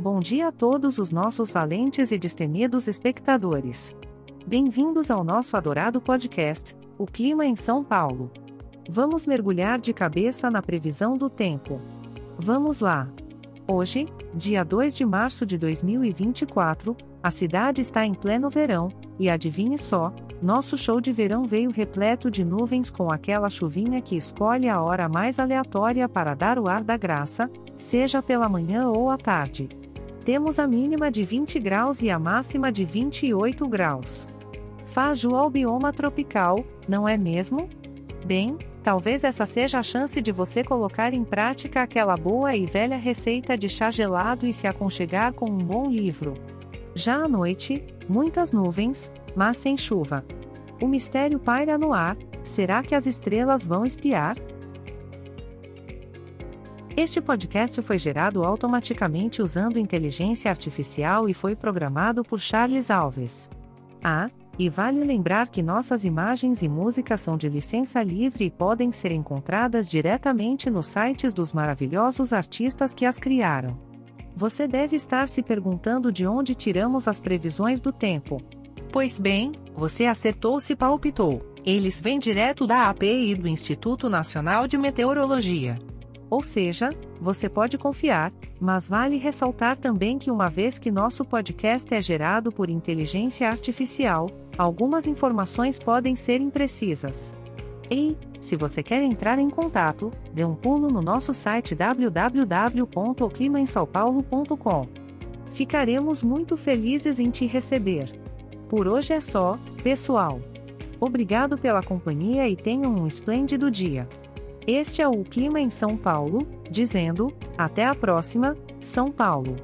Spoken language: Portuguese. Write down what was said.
Bom dia a todos os nossos valentes e destemidos espectadores. Bem-vindos ao nosso adorado podcast, O Clima em São Paulo. Vamos mergulhar de cabeça na previsão do tempo. Vamos lá! Hoje, dia 2 de março de 2024, a cidade está em pleno verão, e adivinhe só, nosso show de verão veio repleto de nuvens com aquela chuvinha que escolhe a hora mais aleatória para dar o ar da graça, seja pela manhã ou à tarde. Temos a mínima de 20 graus e a máxima de 28 graus. Faz ao bioma tropical, não é mesmo? Bem, talvez essa seja a chance de você colocar em prática aquela boa e velha receita de chá gelado e se aconchegar com um bom livro. Já à noite, muitas nuvens, mas sem chuva. O mistério paira no ar: será que as estrelas vão espiar? Este podcast foi gerado automaticamente usando inteligência artificial e foi programado por Charles Alves. Ah, e vale lembrar que nossas imagens e músicas são de licença livre e podem ser encontradas diretamente nos sites dos maravilhosos artistas que as criaram. Você deve estar se perguntando de onde tiramos as previsões do tempo. Pois bem, você acertou se palpitou. Eles vêm direto da API do Instituto Nacional de Meteorologia. Ou seja, você pode confiar, mas vale ressaltar também que, uma vez que nosso podcast é gerado por inteligência artificial, algumas informações podem ser imprecisas. E, se você quer entrar em contato, dê um pulo no nosso site www.oclimaemsaopaulo.com. Ficaremos muito felizes em te receber. Por hoje é só, pessoal. Obrigado pela companhia e tenham um esplêndido dia. Este é o Clima em São Paulo, dizendo: até a próxima, São Paulo.